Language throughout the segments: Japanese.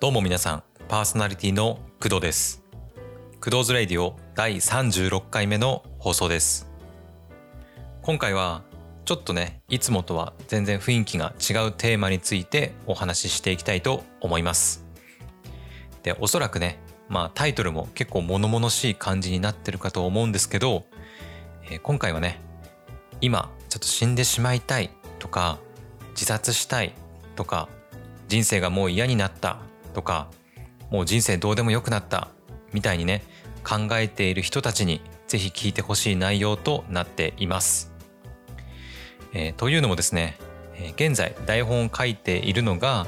どうも皆さん、パーソナリティの工藤です。工藤ズレイディオ第36回目の放送です。今回はちょっとね、いつもとは全然雰囲気が違うテーマについてお話ししていきたいと思います。で、おそらくね、まあタイトルも結構物々しい感じになってるかと思うんですけど、えー今回はね、今ちょっと死んでしまいたいとか、自殺したいとか、人生がもう嫌になったとか、もう人生どうでもよくなったみたいにね、考えている人たちにぜひ聞いてほしい内容となっています。えーというのもですね、えー現在台本を書いているのが、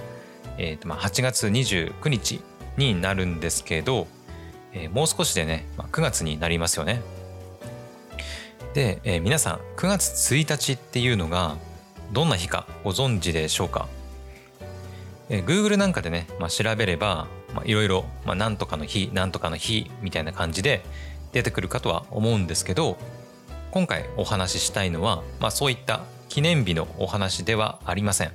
えーとまあ、8月29日になるんですけど、えーもう少しでね、まあ、9月になりますよね。で、えー皆さん9月1日っていうのがどんな日かご存知でしょうか？えー Google なんかでね、まあ、調べればいろいろまなんとかの日なんとかの日みたいな感じで出てくるかとは思うんですけど今回お話ししたいのは、まあ、そういった記念日のお話ではありません、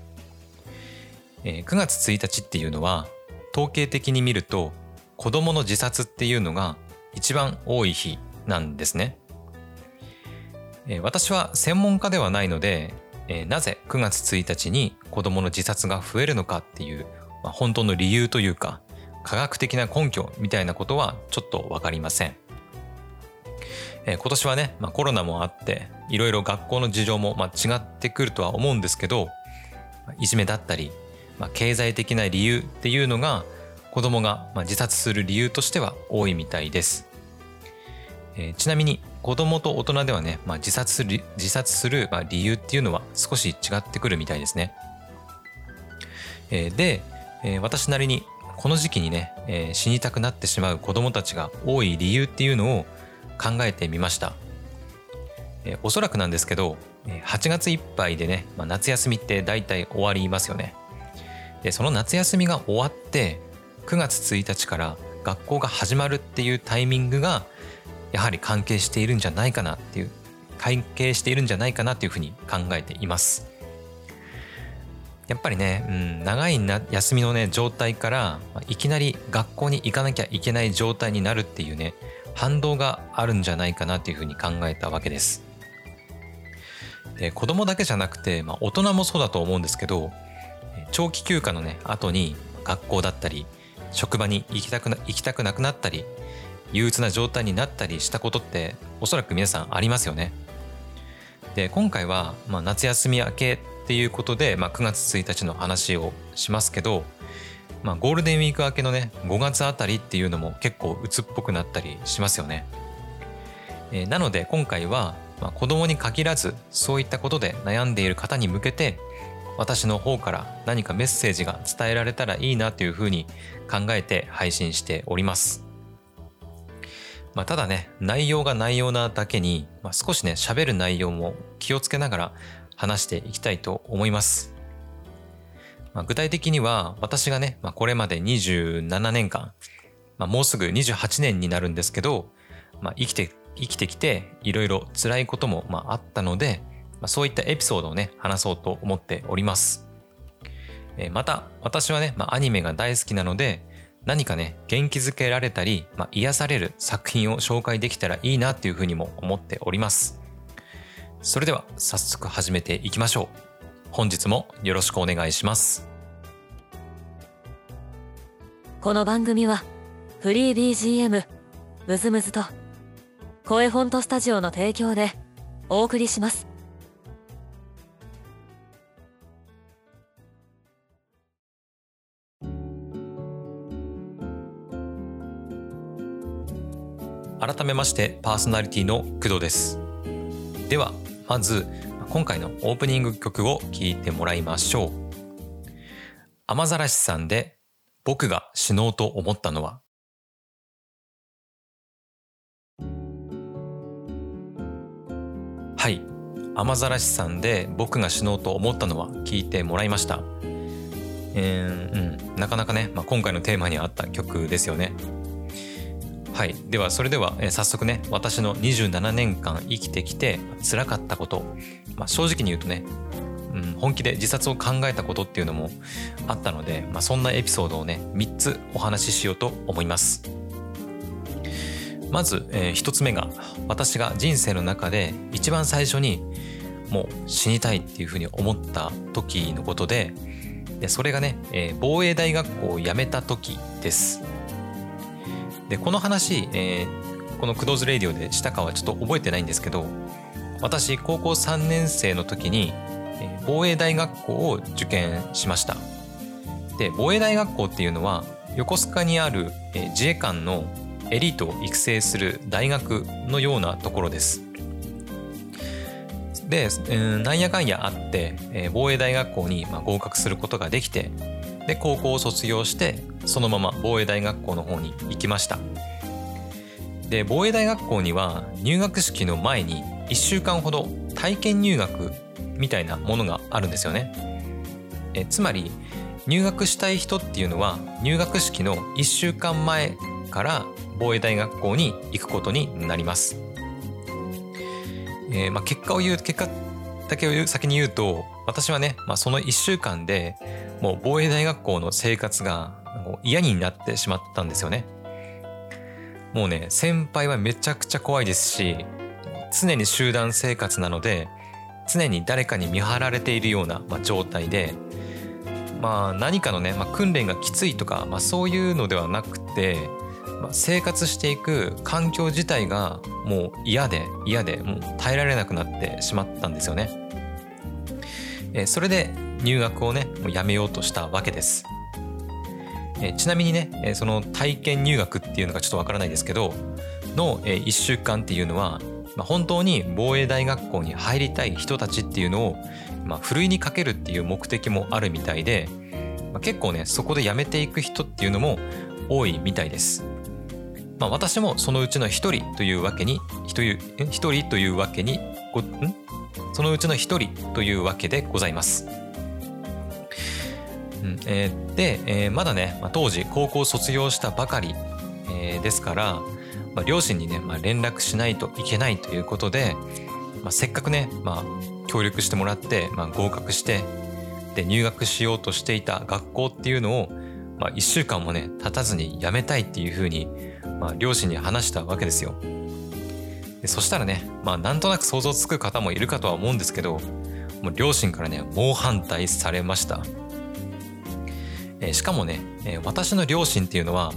えー9月1日っていうのは統計的に見ると子どもの自殺っていうのが一番多い日なんですね、えー私は専門家ではないのでえーなぜ9月1日に子どもの自殺が増えるのかっていう、まあ、本当の理由というか科学的な根拠みたいなことはちょっと分かりません、えー今年はね、まあ、コロナもあっていろいろ学校の事情もま違ってくるとは思うんですけどいじめだったり、まあ、経済的な理由っていうのが子どもがまあ自殺する理由としては多いみたいです。えーちなみに子供と大人ではね、まあ、自殺する自殺するまあ理由っていうのは少し違ってくるみたいですね。えーで、えー私なりにこの時期にね、えー死にたくなってしまう子供たちが多い理由っていうのを考えてみました。えーおそらくなんですけど8月いっぱいでね、まあ、夏休みって大体終わりますよね。でその夏休みが終わって9月1日から学校が始まるっていうタイミングがやはり関係しているんじゃないかなっていう関係しているんじゃないかなっていうふうに考えています。やっぱりね、うん、長いな休みのね状態からいきなり学校に行かなきゃいけない状態になるっていうね反動があるんじゃないかなっていうふうに考えたわけです。で子供だけじゃなくて、まあ、大人もそうだと思うんですけど長期休暇のね後に学校だったり職場に行きたくな行きたくなくなったり憂鬱な状態になったりしたことっておそらく皆さんありますよね。で今回は、まあ、夏休み明けっていうことで、まあ、9月1日の話をしますけど、まあ、ゴールデンウィーク明けのね5月あたりっていうのも結構鬱っぽくなったりしますよね。えーなので今回は、まあ、子供に限らずそういったことで悩んでいる方に向けて私の方から何かメッセージが伝えられたらいいなというふうに考えて配信しております。まあ、ただね内容が内容なだけに、まあ、少しね喋る内容も気をつけながら話していきたいと思います。まあ、具体的には私がね、まあ、これまで27年間、まあ、もうすぐ28年になるんですけど、まあ、生きて生きてきていろいろ辛いこともまああったので、まあ、そういったエピソードをね話そうと思っております。また私はね、まあ、アニメが大好きなので何かね元気づけられたり、まあ、癒される作品を紹介できたらいいなっていうふうにも思っております。それでは早速始めていきましょう。本日もよろしくお願いします。この番組はフリー BGM ムズムズと声フォントスタジオの提供でお送りします。改めましてパーソナリティの工藤です。ではまず今回のオープニング曲を聴いてもらいましょう。雨ざらしさんで僕が死のうと思ったのは？はい。雨ざらしさんで僕が死のうと思ったのは？聞いてもらいました。えーうん、なかなかね、まあ、今回のテーマに合った曲ですよね。はい、ではそれでは、え早速ね私の27年間生きてきて辛かったこと、まあ、正直に言うとね、うん、本気で自殺を考えたことっていうのもあったので、まあ、そんなエピソードをね3つお話ししようと思います。まず、えー、1つ目が私が人生の中で一番最初にもう死にたいっていうふうに思った時のことででそれがね、えー、防衛大学校を辞めた時です。でこの話、えー、この「クドーズレディオ」でしたかはちょっと覚えてないんですけど私高校3年生の時に防衛大学校を受験しました。で防衛大学校っていうのは横須賀にある自衛官のエリートを育成する大学のようなところです。で、なんやかんやあって、防衛大学校に合格することができてで高校を卒業してそのまま防衛大学校の方に行きました。で防衛大学校には入学式の前に1週間ほど体験入学みたいなものがあるんですよね。えつまり入学したい人っていうのは入学式の1週間前から防衛大学校に行くことになります、えー、まあ、結果を言う結果だけを先に言うと私はね、まあ、その1週間でもう防衛大学校の生活が嫌になってしまったんですよねもうね先輩はめちゃくちゃ怖いですし常に集団生活なので常に誰かに見張られているような、まあ、状態でまあ何かのね、まあ、訓練がきついとか、まあ、そういうのではなくて、まあ、生活していく環境自体がもう嫌で嫌でもう耐えられなくなってしまったんですよね。えー、それで入学をねもうやめようとしたわけです。え、ちなみにね、え、その体験入学っていうのがちょっとわからないですけどの、え、1週間っていうのはま、本当に防衛大学校に入りたい人たちっていうのを、まあ、ふるいにかけるっていう目的もあるみたいで、ま、結構ねそこで辞めていく人っていうのも多いみたいです。まあ、私もそのうちの一人というわけに一人というわけにそのうちの一人というわけでございます。うんえー、で、えー、まだね、まあ、当時高校卒業したばかり、えー、ですから、まあ、両親にね、まあ、連絡しないといけないということで、まあ、せっかくね、まあ、協力してもらって、まあ、合格してで入学しようとしていた学校っていうのを、まあ、1週間もね経たずに辞めたいっていうふうに、まあ、両親に話したわけですよ。でそしたらね、まあ、なんとなく想像つく方もいるかとは思うんですけどもう両親からね猛反対されました。えー、しかもね、えー、私の両親っていうのは、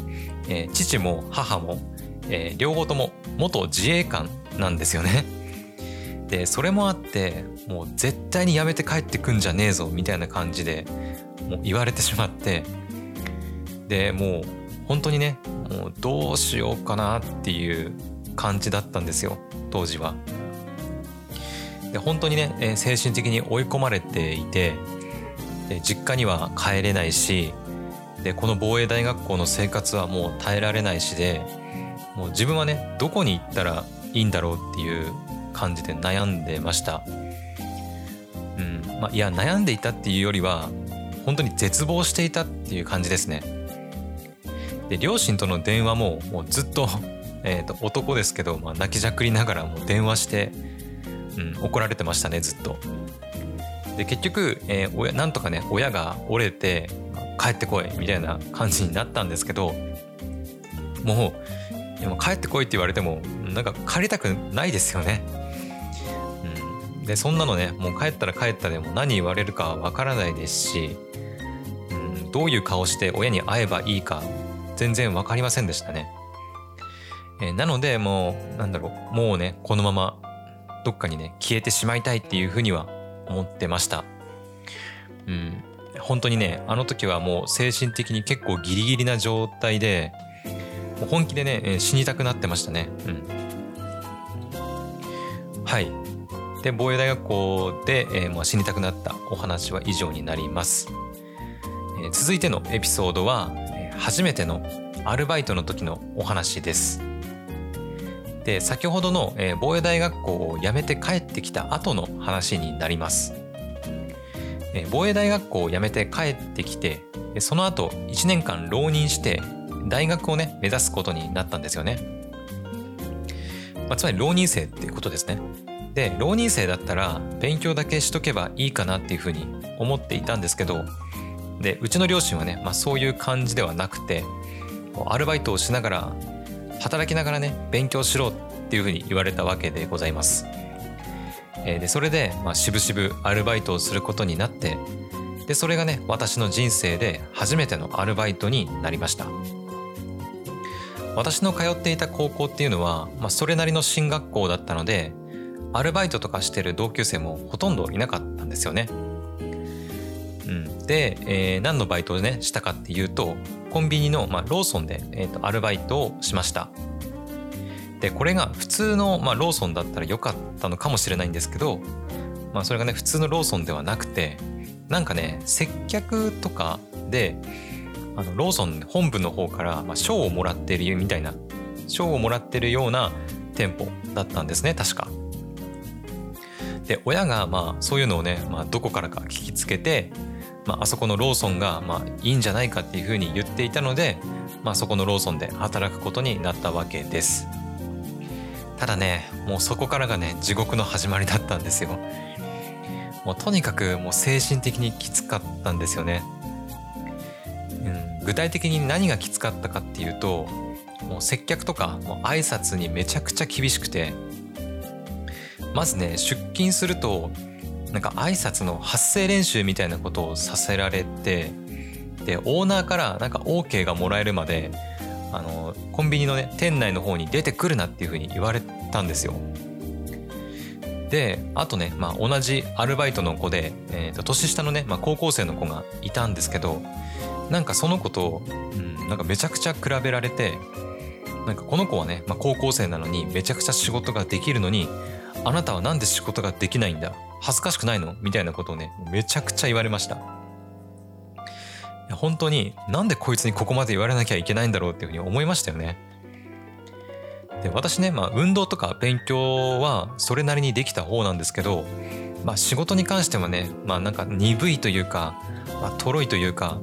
えー、父も母もえー、両方とも元自衛官なんですよね。でそれもあってもう絶対にやめて帰ってくんじゃねえぞみたいな感じでもう言われてしまってでもう本当にねもうどうしようかなっていう感じだったんですよ当時は。で本当にね、え精神的に追い込まれていてで実家には帰れないしでこの防衛大学校の生活はもう耐えられないしでもう自分はねどこに行ったらいいんだろうっていう感じで悩んでました。うんまあ、いや悩んでいたっていうよりは本当に絶望していたっていう感じですね。で両親との電話ももうずっと, えと男ですけど、まあ、泣きじゃくりながらも電話して、うん、怒られてましたねずっと。で結局、えー、親なんとかね親が折れて帰ってこいみたいな感じになったんですけどもうでも帰ってこいって言われてもなんか帰りたくないですよね。うん、でそんなのねもう帰ったら帰ったでも何言われるかわからないですし、うん、どういう顔して親に会えばいいか全然分かりませんでしたね。えー、なのでもうなんだろうもうねこのままどっかにね消えてしまいたいっていうふうには思ってました。うん、本当にねあの時はもう精神的に結構ギリギリな状態でもう本気でね、死にたくなってましたね。うん。はい。で、防衛大学校で、えー、まあ、死にたくなったお話は以上になります。えー、続いてのエピソードは、え、初めてのアルバイトの時のお話です。で、先ほどの、防衛大学校を辞めて帰ってきた後の話になります。防衛大学校を辞めて帰ってきて、その後1年間浪人して大学をね目指すことになったんですよね、まあ、つまり浪人生っていうことですねで浪人生だったら勉強だけしとけばいいかなっていうふうに思っていたんですけどでうちの両親はね、まあ、そういう感じではなくてアルバイトをしながら働きながらね勉強しろっていうふうに言われたわけでございます。でそれで、まあ、しぶしぶアルバイトをすることになってでそれがね私の人生で初めてのアルバイトになりました私の通っていた高校っていうのは、まあ、それなりの進学校だったのでアルバイトとかしてる同級生もほとんどいなかったんですよね。うん、で、えー、何のバイトをねしたかっていうとコンビニの、まあ、ローソンで、えーと、アルバイトをしました。でこれが普通の、まあ、ローソンだったらよかったのかもしれないんですけど、まあ、それがね普通のローソンではなくてなんかね接客とかであのローソン本部の方から、まあ、賞をもらってるみたいな賞をもらってるような店舗だったんですね確か。で親がまあそういうのをね、まあ、どこからか聞きつけて、まあ、あそこのローソンがまあいいんじゃないかっていうふうに言っていたので、まあ、そこのローソンで働くことになったわけです。ただねもうそこからがね地獄の始まりだったんですよ。もうとにかくもう精神的にきつかったんですよね。うん、具体的に何がきつかったかっていうともう接客とかもう挨拶にめちゃくちゃ厳しくてまずね出勤するとなんか挨拶の発声練習みたいなことをさせられてでオーナーからなんか OK がもらえるまであのコンビニのね店内の方に出てくるなっていうふうに言われたんですよ。であとね、まあ、同じアルバイトの子で、えー、と年下のね、まあ、高校生の子がいたんですけどなんかその子と、うん、なんかめちゃくちゃ比べられてなんかこの子はね、まあ、高校生なのにめちゃくちゃ仕事ができるのにあなたはなんで仕事ができないんだ？恥ずかしくないの？みたいなことをねめちゃくちゃ言われました。本当になんでこいつにここまで言われなきゃいけないんだろうっていうふうに思いましたよね。で私ね、まあ、運動とか勉強はそれなりにできた方なんですけど、まあ、仕事に関してはね、まあ、なんか鈍いというか、まあ、とろいというか、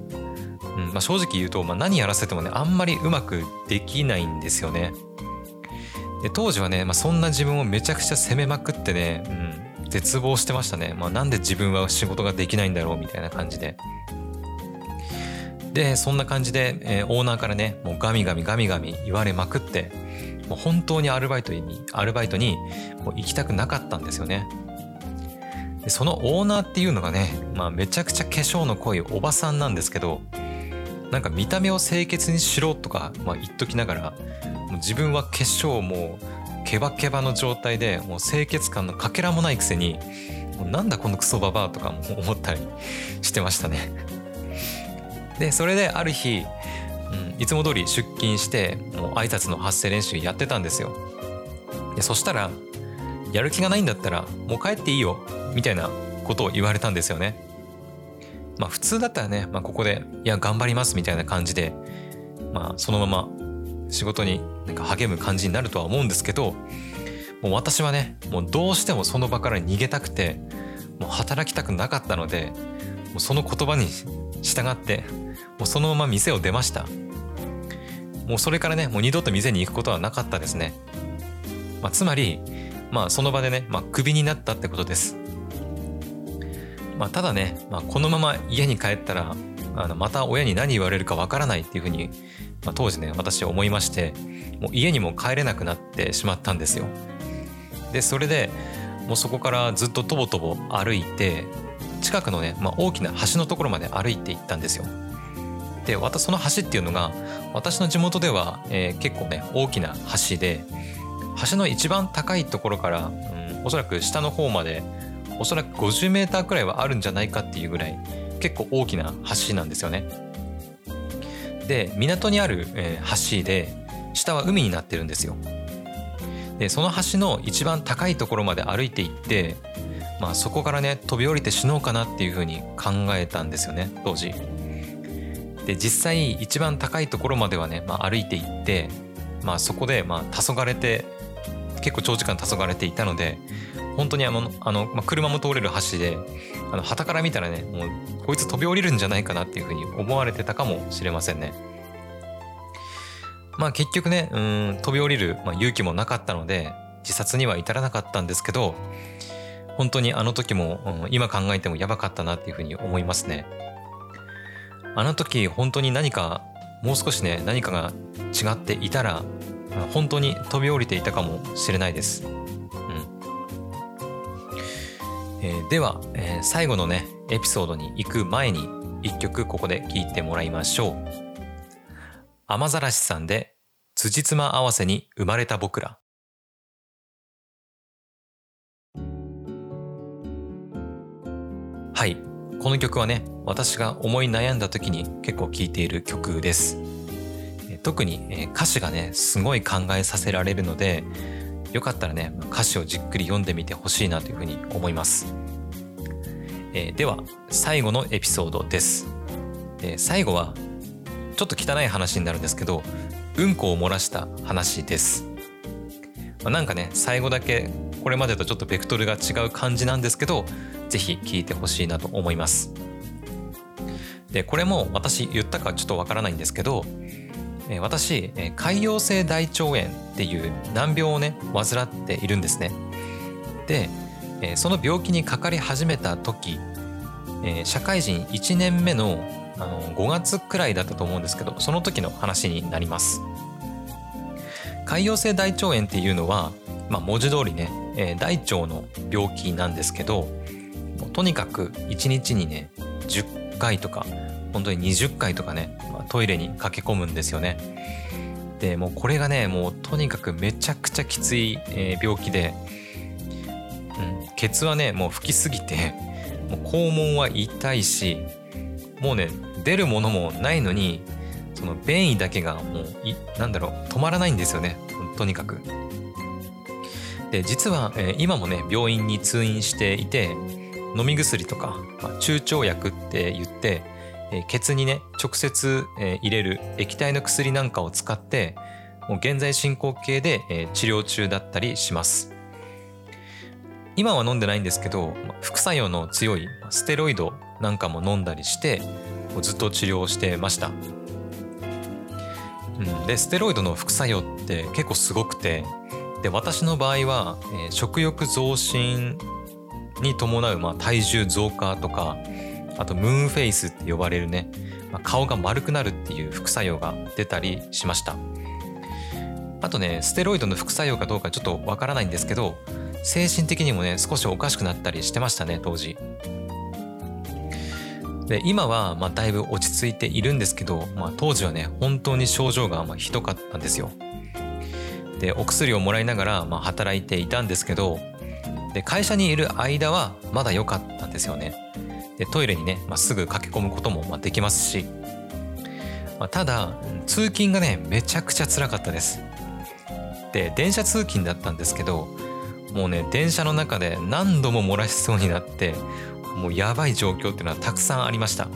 うんまあ、正直言うと、まあ、何やらせてもねあんまりうまくできないんですよね。で当時はね、まあ、そんな自分をめちゃくちゃ責めまくってね、うん、絶望してましたね、まあ、なんで自分は仕事ができないんだろうみたいな感じで。でそんな感じで、えー、オーナーからねもうガミガミガミガミ言われまくってもう本当にアルバイトにアルバイトにもう行きたくなかったんですよね。でそのオーナーっていうのがね、まあ、めちゃくちゃ化粧の濃いおばさんなんですけどなんか見た目を清潔にしろとか、まあ、言っときながらもう自分は化粧もうケバケバの状態でもう清潔感のかけらもないくせにもうなんだこのクソババアとかも思ったり してましたね。でそれである日、うん、いつも通り出勤してもう挨拶の発声練習やってたんですよ。でそしたらやる気がないんだったらもう帰っていいよみたいなことを言われたんですよね。まあ普通だったらね、まあ、ここで「いや頑張ります」みたいな感じでまあそのまま仕事になんか励む感じになるとは思うんですけどもう私はねもうどうしてもその場から逃げたくてもう働きたくなかったのでもうその言葉に従ってもうそのまま店を出ました。もうそれからねもう二度と店に行くことはなかったですね、まあ、つまりまあその場でね、まあ、クビになったってことです。まあ、ただね、まあ、このまま家に帰ったらあのまた親に何言われるかわからないっていうふうにまあ、当時ね私は思いましてもう家にも帰れなくなってしまったんですよ。でそれでもうそこからずっととぼとぼ歩いて近くのね、まあ、大きな橋のところまで歩いて行ったんですよ。で私その橋っていうのが私の地元では、えー、結構ね大きな橋で橋の一番高いところから、うん、おそらく下の方までおそらく50メーターくらいはあるんじゃないかっていうぐらい結構大きな橋なんですよね。で港にある、えー、橋で下は海になってるんですよ。でその橋の一番高いところまで歩いていって、まあ、そこからね飛び降りて死のうかなっていうふうに考えたんですよね当時。で実際一番高いところまではね、まあ、歩いていって、まあ、そこでまあ黄昏れて結構長時間黄昏れていたので本当にあのあの、まあ、車も通れる橋であの旗から見たらねもうこいつ飛び降りるんじゃないかなっていうふうに思われてたかもしれませんね。まあ結局ねうん飛び降りる、まあ、勇気もなかったので自殺には至らなかったんですけど本当にあの時も、うん、今考えてもやばかったなっていうふうに思いますねあの時本当に何かもう少しね何かが違っていたら本当に飛び降りていたかもしれないです、えー、では、えー、最後のねエピソードに行く前に一曲ここで聴いてもらいましょう。雨ざらしさんで辻褄合わせに生まれた僕ら。はい。この曲はね私が思い悩んだ時に結構聴いている曲です。特に歌詞がねすごい考えさせられるのでよかったらね歌詞をじっくり読んでみてほしいなというふうに思います、えー、では最後のエピソードです、えー、最後はちょっと汚い話になるんですけどうんこを漏らした話です、まあ、なんかね最後だけこれまでとちょっとベクトルが違う感じなんですけど是非聞いてほしいなと思います。でこれも私言ったかちょっとわからないんですけど私潰瘍性大腸炎っていう難病をね患っているんですね。でその病気にかかり始めた時社会人1年目のあの5月くらいだったと思うんですけどその時の話になります。潰瘍性大腸炎っていうのは、まあ、文字通りね、え、大腸の病気なんですけどとにかく1日にね10回とか本当に20回とかね、まあ、トイレに駆け込むんですよねでもうこれがねもうとにかくめちゃくちゃきつい、えー、病気で、うん、ケツはねもう吹きすぎて もう肛門は痛いしもうね出るものもないのにその便意だけがもういなんだろう止まらないんですよねとにかく。で実は、えー、今もね病院に通院していて飲み薬とか、まあ、中腸薬って言って、え、ケツにね直接、え、入れる液体の薬なんかを使ってもう現在進行形で、え、治療中だったりします。今は飲んでないんですけど副作用の強いステロイドなんかも飲んだりしてずっと治療してました、うん、でステロイドの副作用って結構すごくてで私の場合は、え、食欲増進に伴う、まあ、体重増加とかあとムーンフェイスって呼ばれるね、まあ、顔が丸くなるっていう副作用が出たりしましたあとねステロイドの副作用かどうかちょっとわからないんですけど精神的にもね少しおかしくなったりしてましたね当時で今はまあだいぶ落ち着いているんですけど、まあ、当時はね本当に症状がまあひどかったんですよ。でお薬をもらいながらまあ働いていたんですけどで会社にいる間はまだ良かったんですよね。でトイレにね、まあ、すぐ駆け込むこともまあできますし、まあ、ただ通勤がねめちゃくちゃ辛かったです。で電車通勤だったんですけどもうね電車の中で何度も漏らしそうになってもうやばい状況っていうのはたくさんありました。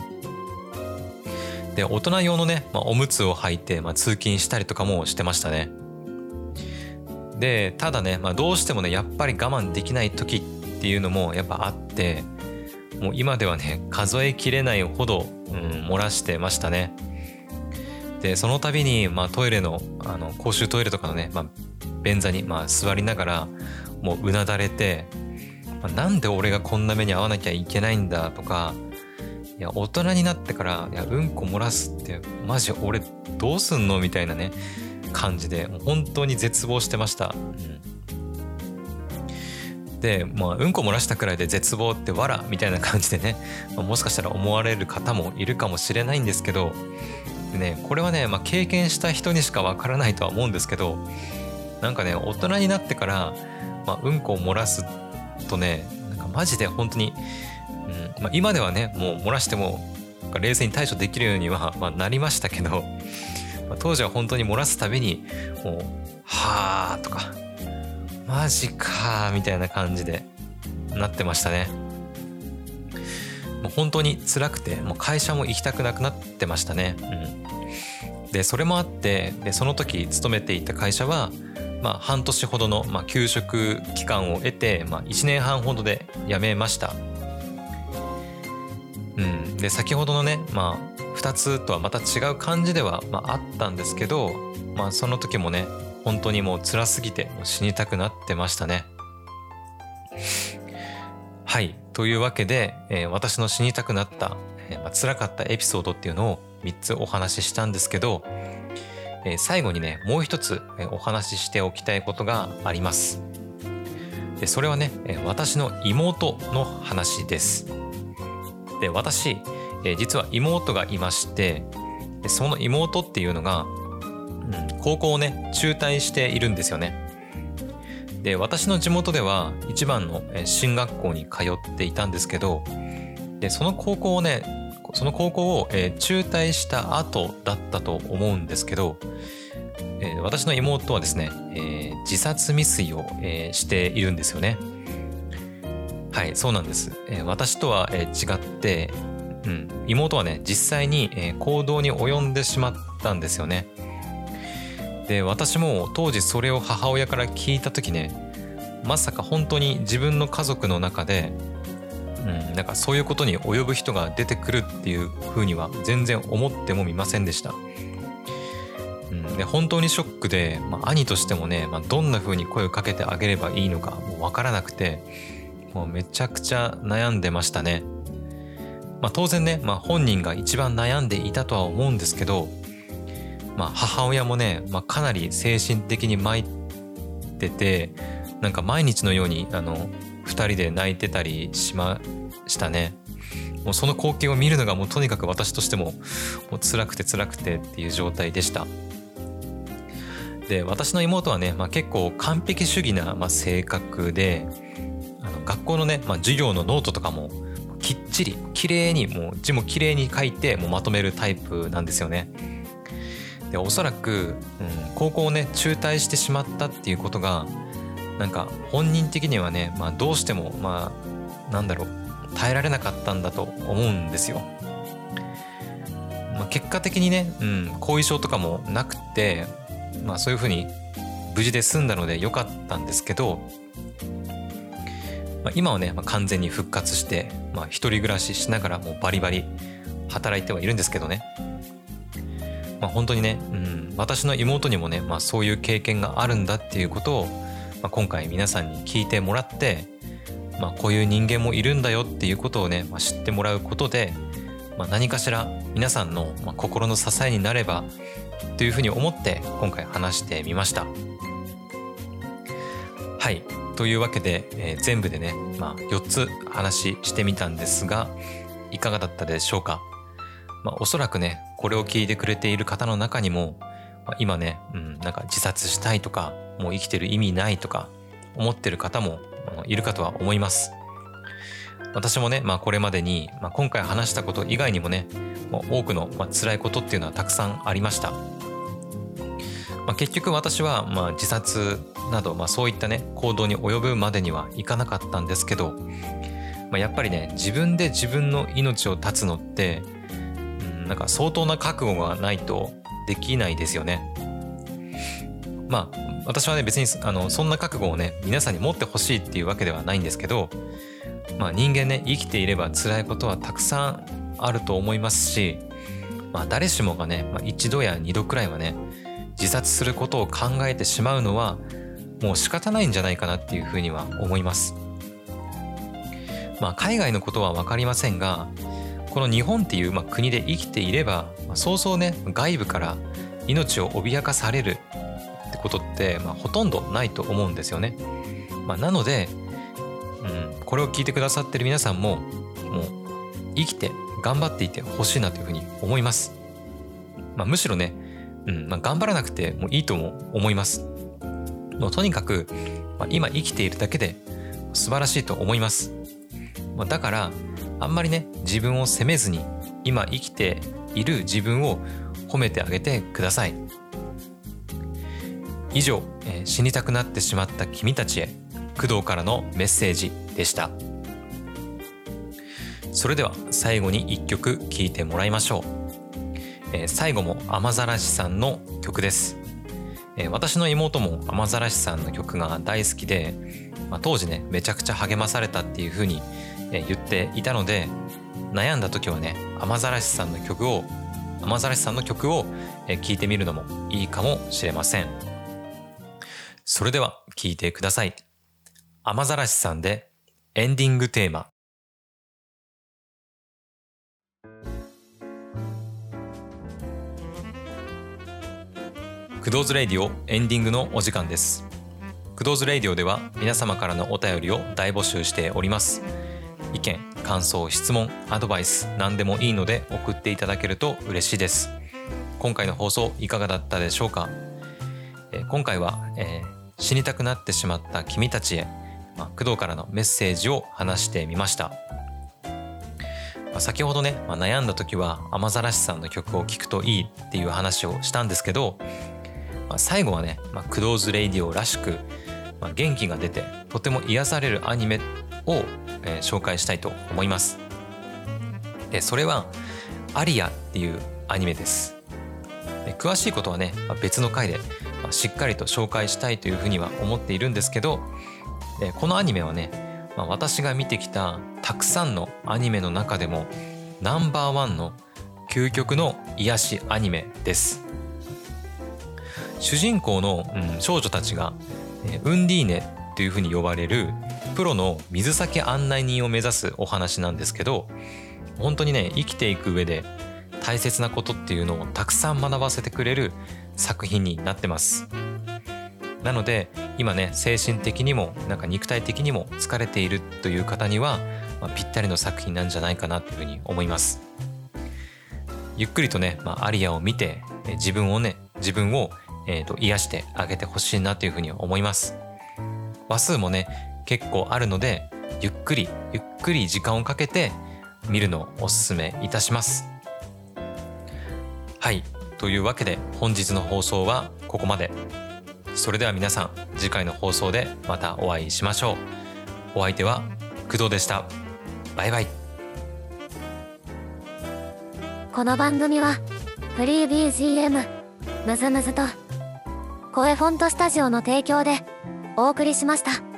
で大人用のね、まあ、おむつを履いて、まあ、通勤したりとかもしてましたね。でただね、まあ、どうしてもねやっぱり我慢できない時っていうのもやっぱあってもう今ではね数えきれないほど、うん、漏らしてましたねでその度に、まあ、トイレのあの公衆トイレとかのね、まあ、便座に、まあ、座りながらもううなだれてまあ、なんで俺がこんな目に遭わなきゃいけないんだとかいや大人になってからいやうんこ漏らすってマジ俺どうすんのみたいなね感じで本当に絶望してました。うん、でまあうんこ漏らしたくらいで絶望ってわらみたいな感じでね、まあ、もしかしたら思われる方もいるかもしれないんですけどねこれはね、まあ、経験した人にしかわからないとは思うんですけどなんかね大人になってから、まあ、うんこを漏らすとねなんかマジで本当に、うんまあ、今ではねもう漏らしても冷静に対処できるようには、まあ、なりましたけど、まあ、当時は本当に漏らすたびにもう「はあ」とか「マジか」みたいな感じでなってましたね。もう本当に辛くてもう会社も行きたくなくなってましたね。うん、でそれもあってでその時勤めていた会社はまあ、半年ほどの、まあ、休職期間を得て、まあ、1年半ほどで辞めました。うん、で先ほどのね、まあ、2つとはまた違う感じでは、まあ、あったんですけど、まあ、その時もね本当にもう辛すぎて死にたくなってましたね。はい。というわけで、えー、私の死にたくなった、えーまあ、辛かったエピソードっていうのを3つお話ししたんですけど、えー、最後にね、もう一つ、え、お話ししておきたいことがあります。でそれはね、え、私の妹の話です。で、私、えー、実は妹がいまして、その妹っていうのが、高校をね、中退しているんですよね。で、私の地元では一番の進学校に通っていたんですけど、で、その高校をね、その高校を、え、中退した後だったと思うんですけど、え、私の妹はですね、え、自殺未遂を、え、しているんですよね。はい、そうなんです。え、私とは、え、違って、うん、妹はね、実際に、え、行動に及んでしまったんですよね。で、私も当時それを母親から聞いた時ね、まさか本当に自分の家族の中でうん、なんかそういうことに及ぶ人が出てくるっていうふうには全然思ってもみませんでした。うん、で本当にショックで、まあ、兄としてもね、まあ、どんな風に声をかけてあげればいいのかもう分からなくてもうめちゃくちゃ悩んでましたね。まあ、当然ね、まあ、本人が一番悩んでいたとは思うんですけど、まあ、母親もね、まあ、かなり精神的に参っててなんか毎日のようにあの2人で泣いてたりしましたね。もうその光景を見るのがもうとにかく私としてももう辛くて辛くてっていう状態でした。で私の妹はね、まあ、結構完璧主義な、まあ、性格であの学校のね、まあ、授業のノートとかもきっちり綺麗にもう字も綺麗に書いてもうまとめるタイプなんですよね。でおそらく、うん、高校をね中退してしまったっていうことがなんか本人的にはね、まあ、どうしてもまあなんだろう耐えられなかったんだと思うんですよ。まあ、結果的にね、うん、後遺症とかもなくて、まあ、そういうふうに無事で済んだので良かったんですけど、まあ、今はね、まあ、完全に復活して、まあ、一人暮らししながらもうバリバリ働いてはいるんですけどね、まあ、本当にね、うん、私の妹にもね、まあ、そういう経験があるんだっていうことをまあ、今回皆さんに聞いてもらって、まあ、こういう人間もいるんだよっていうことをね、まあ、知ってもらうことで、まあ、何かしら皆さんの心の支えになればというふうに思って今回話してみました。はいというわけで、えー、全部でね、まあ、4つ話してみたんですがいかがだったでしょうか、まあ、おそらくねこれを聞いてくれている方の中にも、まあ、今ね、うん、なんか自殺したいとかもう生きてる意味ないとか思ってる方もいるかとは思います。私もね、まあ、これまでに、まあ、今回話したこと以外にもね多くの、まあ、辛いことっていうのはたくさんありました。まあ、結局私は、まあ、自殺など、まあ、そういったね行動に及ぶまでにはいかなかったんですけど、まあ、やっぱりね自分で自分の命を絶つのって、なんか相当な覚悟がないとできないですよね。まあ私はね別にあのそんな覚悟をね皆さんに持ってほしいっていうわけではないんですけど、まあ、人間ね生きていれば辛いことはたくさんあると思いますし、まあ、誰しもがね、まあ、一度や二度くらいはね自殺することを考えてしまうのはもう仕方ないんじゃないかなっていうふうには思います。まあ、海外のことは分かりませんがこの日本っていう、まあ、国で生きていれば、まあ、そうそうね外部から命を脅かされるってことって、まあ、ほとんどないと思うんですよね。まあ、なので、うん、これを聞いてくださってる皆さんももう生きて頑張っていてほしいなというふうに思います。まあ、むしろね、うんまあ、頑張らなくてもいいとも思います。もうとにかく、まあ、今生きているだけで素晴らしいと思います。まあ、だからあんまりね自分を責めずに今生きている自分を褒めてあげてください。以上、えー、死にたくなってしまった君たちへ工藤からのメッセージでした。それでは最後に一曲聴いてもらいましょう、えー、最後も雨ざらしさんの曲です、えー、私の妹も雨ざらしさんの曲が大好きで、まあ、当時ねめちゃくちゃ励まされたっていう風に、言っていたので悩んだ時はね雨ざらしさんの曲を雨ざらしさんの曲を聴いてみるのもいいかもしれません。それでは聞いてください。雨ざらしさんでエンディングテーマ。クドーズレイディオエンディングのお時間です。クドーズレイディオでは皆様からのお便りを大募集しております。意見、感想、質問、アドバイス、何でもいいので送っていただけると嬉しいです。今回の放送いかがだったでしょうか、え今回は、えー死にたくなってしまった君たちへ、まあ、工藤からのメッセージを話してみました。まあ先ほどね、まあ悩んだ時は雨ざらしさんの曲を聴くといいっていう話をしたんですけど、まあ最後はね、まあ、クドーズレイディオらしく、まあ、元気が出てとても癒されるアニメを、えー紹介したいと思います。でそれは「アリア」っていうアニメです。で詳しいことはねまあ別の回で、まあしっかりと紹介したいというふうには思っているんですけどえーこのアニメはね、まあ、私が見てきたたくさんのアニメの中でもナンバーワンの究極の癒しアニメです。主人公の、うん少女たちが、えーウンディーネというふうに呼ばれるプロの水先案内人を目指すお話なんですけど本当にね生きていく上で大切なことっていうのをたくさん学ばせてくれる作品になってます。なので今ね精神的にもなんか肉体的にも疲れているという方には、まあ、ぴったりの作品なんじゃないかなというふうに思います。ゆっくりとね、まあ、アリアを見て自分をね自分を、えーと癒してあげてほしいなというふうに思います。話数もね結構あるのでゆっくりゆっくり時間をかけて見るのをおすすめいたします。はいというわけで本日の放送はここまで。それでは皆さん次回の放送でまたお会いしましょう。お相手は工藤でした。バイバイ。この番組はフリー BGM ムズムズと声フォントスタジオの提供でお送りしました。